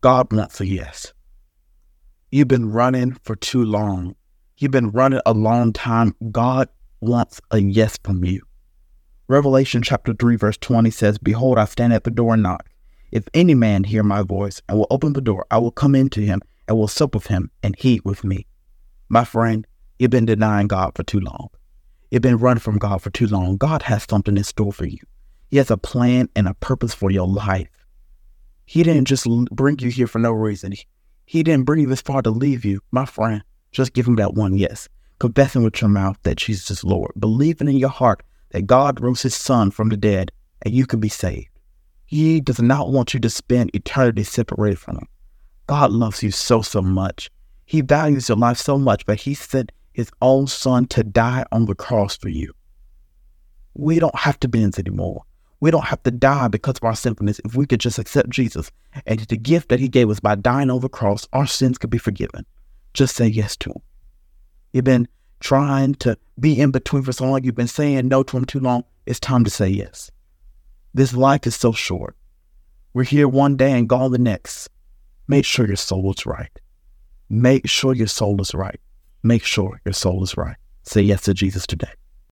God wants a yes. You've been running for too long. You've been running a long time. God wants a yes from you. Revelation chapter 3, verse 20 says, Behold, I stand at the door and knock. If any man hear my voice and will open the door, I will come into him and will sup with him and he with me. My friend, you've been denying God for too long. You've been running from God for too long. God has something in store for you. He has a plan and a purpose for your life. He didn't just bring you here for no reason. He didn't bring you this far to leave you. My friend, just give him that one yes. Confessing with your mouth that Jesus is Lord. Believing in your heart that God rose his son from the dead and you can be saved. He does not want you to spend eternity separated from him. God loves you so, so much. He values your life so much, but he sent his own son to die on the cross for you. We don't have to be bend anymore. We don't have to die because of our sinfulness. If we could just accept Jesus and the gift that he gave us by dying on the cross, our sins could be forgiven. Just say yes to him. You've been trying to be in between for so long. You've been saying no to him too long. It's time to say yes. This life is so short. We're here one day and gone the next. Make sure your soul is right. Make sure your soul is right. Make sure your soul is right. Say yes to Jesus today.